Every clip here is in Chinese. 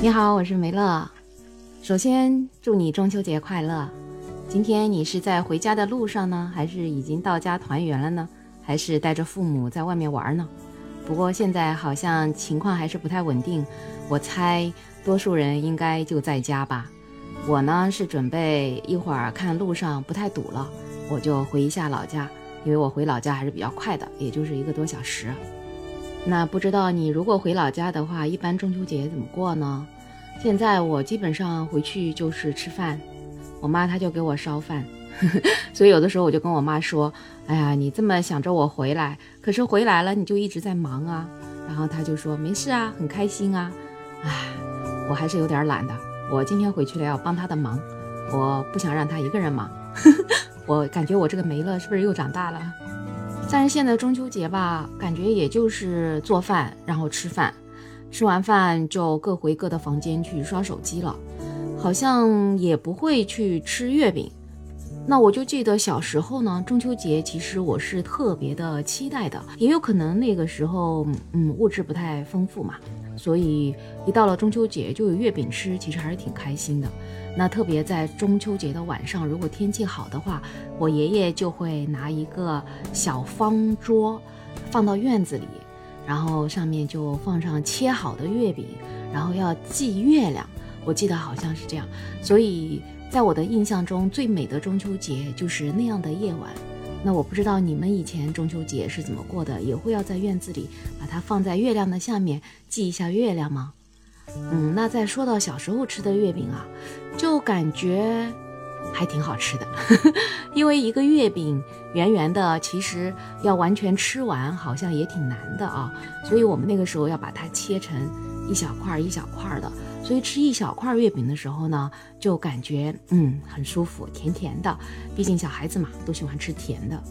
你好，我是梅乐。首先祝你中秋节快乐。今天你是在回家的路上呢，还是已经到家团圆了呢？还是带着父母在外面玩呢？不过现在好像情况还是不太稳定，我猜多数人应该就在家吧。我呢是准备一会儿看路上不太堵了，我就回一下老家，因为我回老家还是比较快的，也就是一个多小时。那不知道你如果回老家的话，一般中秋节怎么过呢？现在我基本上回去就是吃饭，我妈她就给我烧饭，所以有的时候我就跟我妈说：“哎呀，你这么想着我回来，可是回来了你就一直在忙啊。”然后她就说：“没事啊，很开心啊。”哎，我还是有点懒的，我今天回去了要帮她的忙，我不想让她一个人忙。我感觉我这个没了，是不是又长大了？但是现在中秋节吧，感觉也就是做饭，然后吃饭，吃完饭就各回各的房间去刷手机了，好像也不会去吃月饼。那我就记得小时候呢，中秋节其实我是特别的期待的，也有可能那个时候，嗯，物质不太丰富嘛，所以一到了中秋节就有月饼吃，其实还是挺开心的。那特别在中秋节的晚上，如果天气好的话，我爷爷就会拿一个小方桌放到院子里，然后上面就放上切好的月饼，然后要祭月亮。我记得好像是这样，所以。在我的印象中，最美的中秋节就是那样的夜晚。那我不知道你们以前中秋节是怎么过的，也会要在院子里把它放在月亮的下面祭一下月亮吗？嗯，那再说到小时候吃的月饼啊，就感觉还挺好吃的，因为一个月饼圆圆的，其实要完全吃完好像也挺难的啊，所以我们那个时候要把它切成一小块一小块的。所以吃一小块月饼的时候呢，就感觉嗯很舒服，甜甜的。毕竟小孩子嘛，都喜欢吃甜的。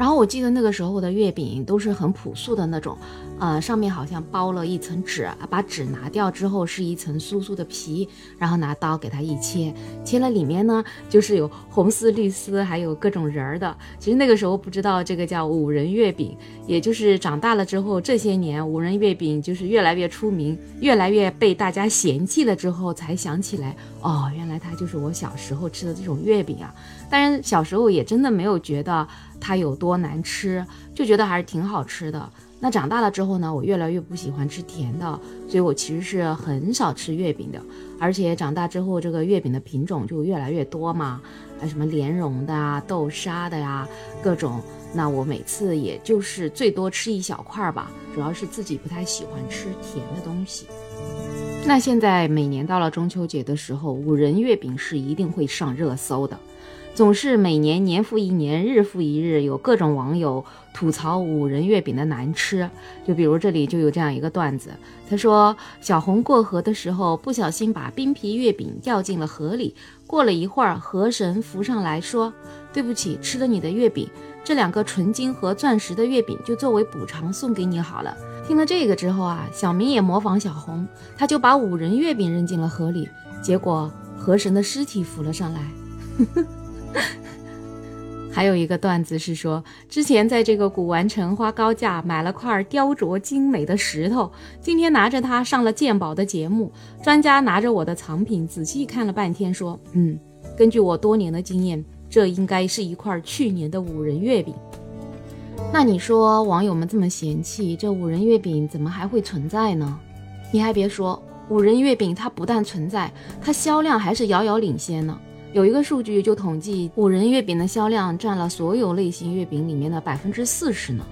然后我记得那个时候的月饼都是很朴素的那种，呃，上面好像包了一层纸，把纸拿掉之后是一层酥酥的皮，然后拿刀给它一切，切了里面呢就是有红丝、绿丝，还有各种仁儿的。其实那个时候不知道这个叫五仁月饼，也就是长大了之后这些年五仁月饼就是越来越出名，越来越被大家嫌弃了之后才想起来，哦，原来它就是我小时候吃的这种月饼啊。当然小时候也真的没有觉得。它有多多难吃，就觉得还是挺好吃的。那长大了之后呢，我越来越不喜欢吃甜的，所以我其实是很少吃月饼的。而且长大之后，这个月饼的品种就越来越多嘛，啊，什么莲蓉的啊、豆沙的呀，各种。那我每次也就是最多吃一小块吧，主要是自己不太喜欢吃甜的东西。那现在每年到了中秋节的时候，五仁月饼是一定会上热搜的。总是每年年复一年，日复一日，有各种网友吐槽五仁月饼的难吃。就比如这里就有这样一个段子，他说小红过河的时候不小心把冰皮月饼掉进了河里，过了一会儿，河神浮上来说：“对不起，吃了你的月饼，这两个纯金和钻石的月饼就作为补偿送给你好了。”听了这个之后啊，小明也模仿小红，他就把五仁月饼扔进了河里，结果河神的尸体浮了上来。还有一个段子是说，之前在这个古玩城花高价买了块雕琢精美的石头，今天拿着它上了鉴宝的节目，专家拿着我的藏品仔细看了半天，说：“嗯，根据我多年的经验，这应该是一块去年的五仁月饼。”那你说网友们这么嫌弃这五仁月饼，怎么还会存在呢？你还别说，五仁月饼它不但存在，它销量还是遥遥领先呢。有一个数据就统计，五仁月饼的销量占了所有类型月饼里面的百分之四十呢。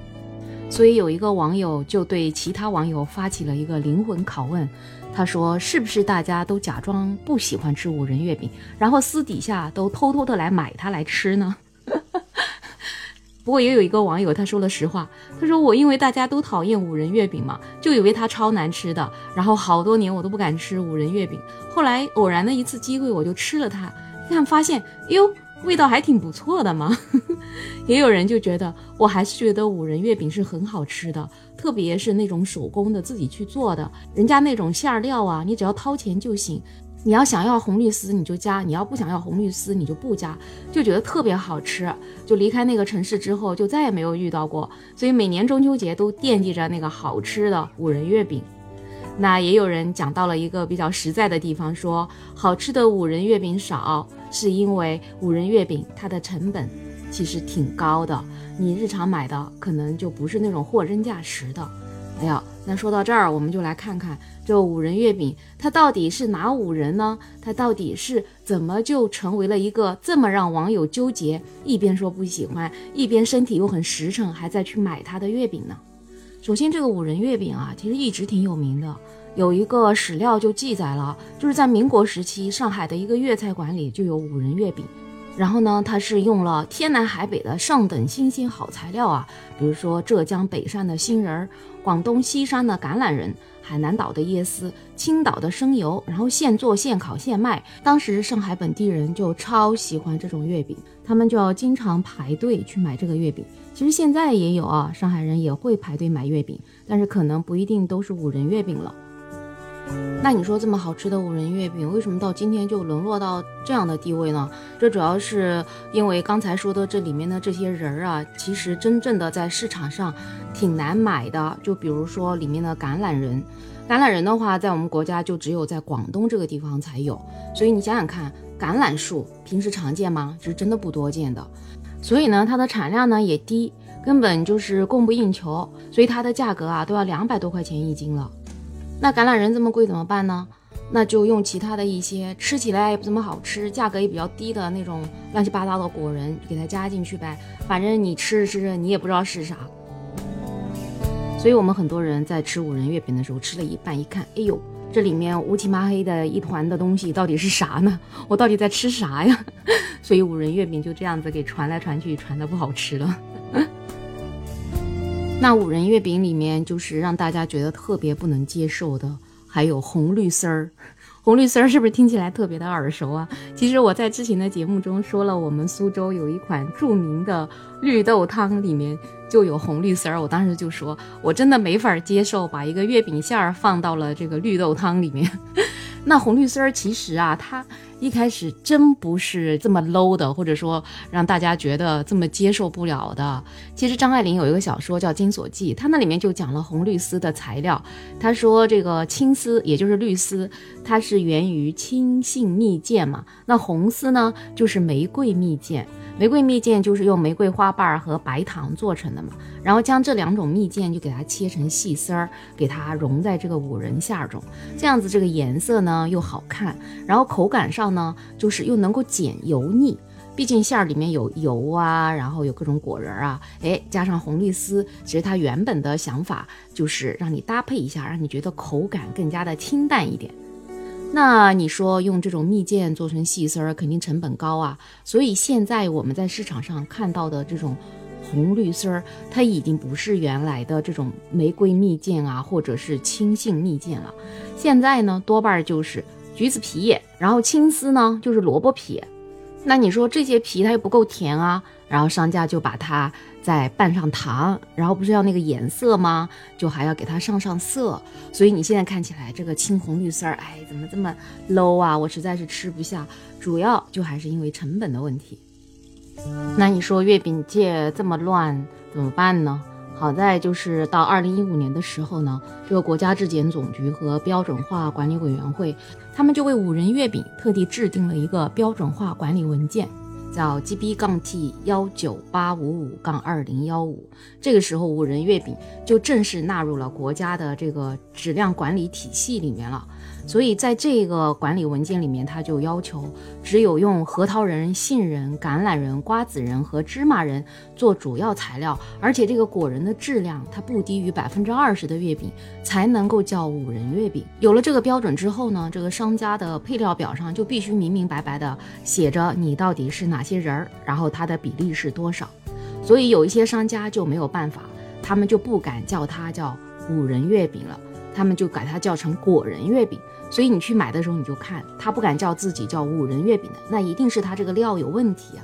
所以有一个网友就对其他网友发起了一个灵魂拷问，他说：“是不是大家都假装不喜欢吃五仁月饼，然后私底下都偷偷的来买它来吃呢？” 不过也有一个网友他说了实话，他说：“我因为大家都讨厌五仁月饼嘛，就以为它超难吃的，然后好多年我都不敢吃五仁月饼。后来偶然的一次机会，我就吃了它。”看发现，哟，味道还挺不错的嘛。也有人就觉得，我还是觉得五仁月饼是很好吃的，特别是那种手工的自己去做的，人家那种馅料啊，你只要掏钱就行。你要想要红绿丝你就加，你要不想要红绿丝你就不加，就觉得特别好吃。就离开那个城市之后，就再也没有遇到过，所以每年中秋节都惦记着那个好吃的五仁月饼。那也有人讲到了一个比较实在的地方，说好吃的五仁月饼少，是因为五仁月饼它的成本其实挺高的，你日常买的可能就不是那种货真价实的。哎呀，那说到这儿，我们就来看看这五仁月饼，它到底是哪五仁呢？它到底是怎么就成为了一个这么让网友纠结，一边说不喜欢，一边身体又很实诚，还在去买它的月饼呢？首先，这个五仁月饼啊，其实一直挺有名的，有一个史料就记载了，就是在民国时期，上海的一个粤菜馆里就有五仁月饼。然后呢，它是用了天南海北的上等新鲜好材料啊，比如说浙江北山的杏仁儿、广东西山的橄榄仁、海南岛的椰丝、青岛的生油，然后现做现烤现卖。当时上海本地人就超喜欢这种月饼，他们就要经常排队去买这个月饼。其实现在也有啊，上海人也会排队买月饼，但是可能不一定都是五仁月饼了。那你说这么好吃的五仁月饼，为什么到今天就沦落到这样的地位呢？这主要是因为刚才说的这里面的这些人儿啊，其实真正的在市场上挺难买的。就比如说里面的橄榄仁，橄榄仁的话，在我们国家就只有在广东这个地方才有。所以你想想看，橄榄树平时常见吗？是真的不多见的。所以呢，它的产量呢也低，根本就是供不应求，所以它的价格啊都要两百多块钱一斤了。那橄榄仁这么贵怎么办呢？那就用其他的一些吃起来也不怎么好吃、价格也比较低的那种乱七八糟的果仁给它加进去呗。反正你吃着吃着你也不知道是啥。所以我们很多人在吃五仁月饼的时候，吃了一半一看，哎呦，这里面乌漆麻黑的一团的东西到底是啥呢？我到底在吃啥呀？所以五仁月饼就这样子给传来传去，传的不好吃了。那五仁月饼里面，就是让大家觉得特别不能接受的，还有红绿丝儿。红绿丝儿是不是听起来特别的耳熟啊？其实我在之前的节目中说了，我们苏州有一款著名的绿豆汤，里面就有红绿丝儿。我当时就说，我真的没法接受把一个月饼馅儿放到了这个绿豆汤里面。那红绿丝儿其实啊，它。一开始真不是这么 low 的，或者说让大家觉得这么接受不了的。其实张爱玲有一个小说叫《金锁记》，它那里面就讲了红绿丝的材料。他说这个青丝，也就是绿丝，它是源于青杏蜜饯嘛。那红丝呢，就是玫瑰蜜饯。玫瑰蜜饯就是用玫瑰花瓣和白糖做成的嘛，然后将这两种蜜饯就给它切成细丝儿，给它融在这个五仁馅儿中，这样子这个颜色呢又好看，然后口感上呢就是又能够减油腻，毕竟馅儿里面有油啊，然后有各种果仁啊，哎，加上红绿丝，其实它原本的想法就是让你搭配一下，让你觉得口感更加的清淡一点。那你说用这种蜜饯做成细丝儿，肯定成本高啊。所以现在我们在市场上看到的这种红绿丝儿，它已经不是原来的这种玫瑰蜜饯啊，或者是青杏蜜饯了。现在呢，多半就是橘子皮，然后青丝呢就是萝卜皮。那你说这些皮它又不够甜啊，然后商家就把它。再拌上糖，然后不是要那个颜色吗？就还要给它上上色。所以你现在看起来这个青红绿丝儿，哎，怎么这么 low 啊？我实在是吃不下。主要就还是因为成本的问题。那你说月饼界这么乱怎么办呢？好在就是到二零一五年的时候呢，这个国家质检总局和标准化管理委员会，他们就为五仁月饼特地制定了一个标准化管理文件。叫 GB 杠 T 幺九八五五杠二零幺五，这个时候五仁月饼就正式纳入了国家的这个质量管理体系里面了。所以在这个管理文件里面，它就要求只有用核桃仁、杏仁、橄榄仁、瓜子仁和芝麻仁做主要材料，而且这个果仁的质量它不低于百分之二十的月饼，才能够叫五仁月饼。有了这个标准之后呢，这个商家的配料表上就必须明明白白的写着你到底是哪些仁儿，然后它的比例是多少。所以有一些商家就没有办法，他们就不敢叫它叫五仁月饼了，他们就把它叫成果仁月饼。所以你去买的时候，你就看他不敢叫自己叫五仁月饼的，那一定是他这个料有问题啊。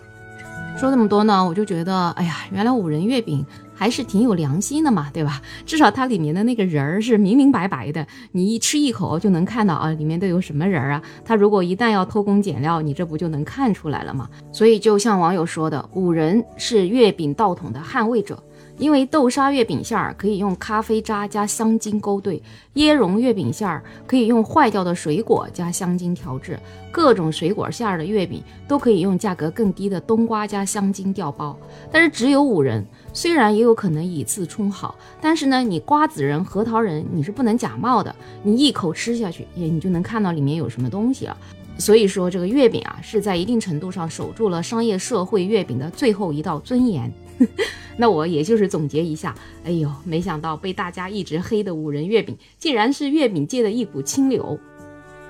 说这么多呢，我就觉得，哎呀，原来五仁月饼还是挺有良心的嘛，对吧？至少它里面的那个仁儿是明明白白的，你一吃一口就能看到啊，里面都有什么仁儿啊。它如果一旦要偷工减料，你这不就能看出来了吗？所以就像网友说的，五仁是月饼道统的捍卫者。因为豆沙月饼馅儿可以用咖啡渣加香精勾兑，椰蓉月饼馅儿可以用坏掉的水果加香精调制，各种水果馅儿的月饼都可以用价格更低的冬瓜加香精调包。但是只有五仁，虽然也有可能以次充好，但是呢，你瓜子仁、核桃仁你是不能假冒的，你一口吃下去，也你就能看到里面有什么东西了。所以说，这个月饼啊，是在一定程度上守住了商业社会月饼的最后一道尊严。那我也就是总结一下，哎呦，没想到被大家一直黑的五仁月饼，竟然是月饼界的一股清流。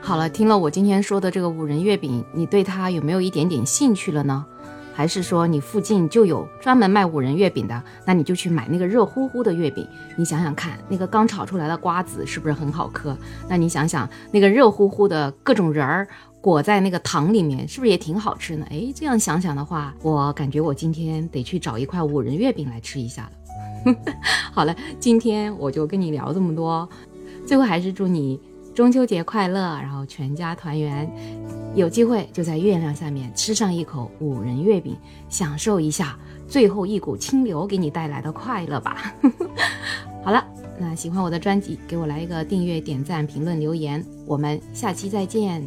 好了，听了我今天说的这个五仁月饼，你对它有没有一点点兴趣了呢？还是说你附近就有专门卖五仁月饼的？那你就去买那个热乎乎的月饼。你想想看，那个刚炒出来的瓜子是不是很好嗑？那你想想那个热乎乎的各种仁儿。裹在那个糖里面，是不是也挺好吃呢？哎，这样想想的话，我感觉我今天得去找一块五仁月饼来吃一下了。好了，今天我就跟你聊这么多，最后还是祝你中秋节快乐，然后全家团圆，有机会就在月亮下面吃上一口五仁月饼，享受一下最后一股清流给你带来的快乐吧。好了，那喜欢我的专辑，给我来一个订阅、点赞、评论、留言，我们下期再见。